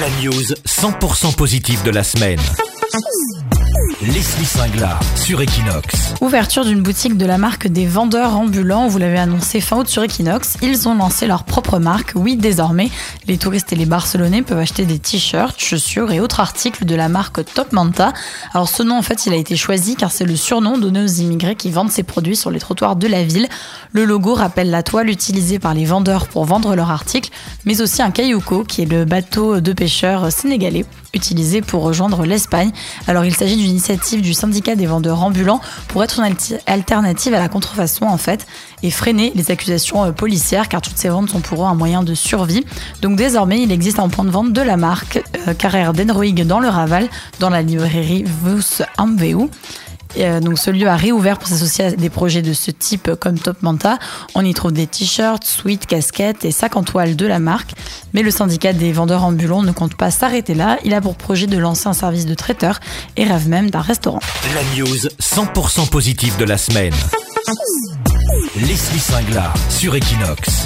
La news 100% positive de la semaine. Leslie Singla sur Equinox. Ouverture d'une boutique de la marque des vendeurs ambulants, vous l'avez annoncé fin août sur Equinox. Ils ont lancé leur propre marque. Oui, désormais, les touristes et les Barcelonais peuvent acheter des t-shirts, chaussures et autres articles de la marque Top Manta. Alors ce nom, en fait, il a été choisi car c'est le surnom donné aux immigrés qui vendent ces produits sur les trottoirs de la ville. Le logo rappelle la toile utilisée par les vendeurs pour vendre leurs articles, mais aussi un cayuco qui est le bateau de pêcheurs sénégalais utilisé pour rejoindre l'Espagne. Alors il s'agit d'une initiative du syndicat des vendeurs ambulants pour être une alternative à la contrefaçon en fait et freiner les accusations euh, policières car toutes ces ventes sont pour eux un moyen de survie. Donc désormais il existe un point de vente de la marque euh, Carrère d'Enroig dans le Raval dans la librairie Vus Amveu. Euh, donc ce lieu a réouvert pour s'associer à des projets de ce type comme Top Manta. On y trouve des t-shirts, suites, casquettes et sacs en toile de la marque. Mais le syndicat des vendeurs ambulants ne compte pas s'arrêter là. Il a pour projet de lancer un service de traiteur et rêve même d'un restaurant. La news 100% positive de la semaine. Leslie Singla sur Equinox.